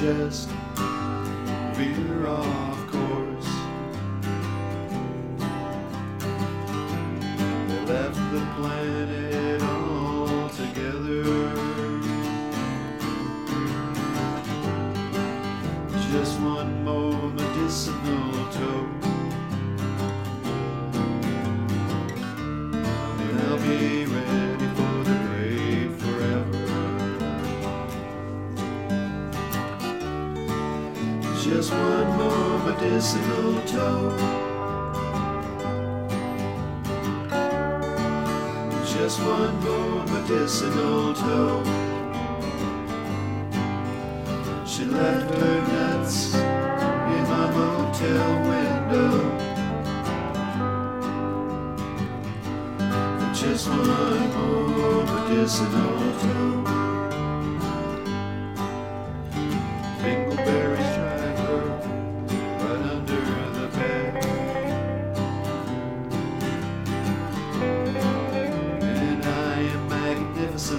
just veer off course. They left the planet altogether. Just one Just one more medicinal toke. Just one more medicinal toke. She left her nuts in my motel window. Just one more medicinal toke.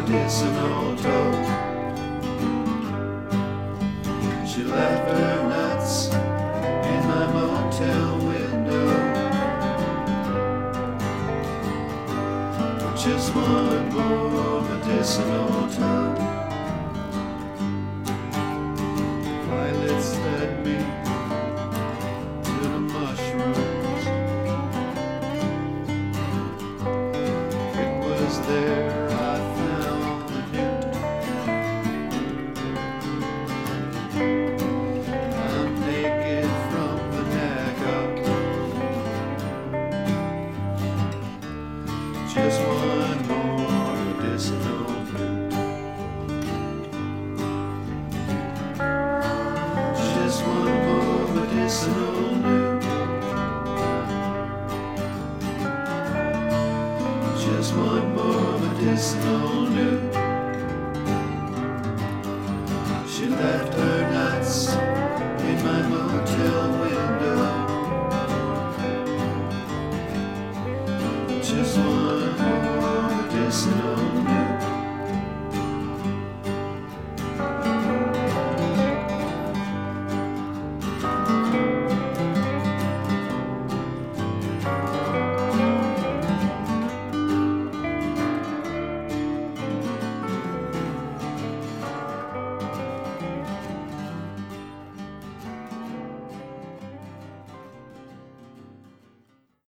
medicinal toad. She left her nuts in my motel window. Just one more medicinal toad. Just one more medicinal note. She left her nuts in my motel window. Just one more medicinal.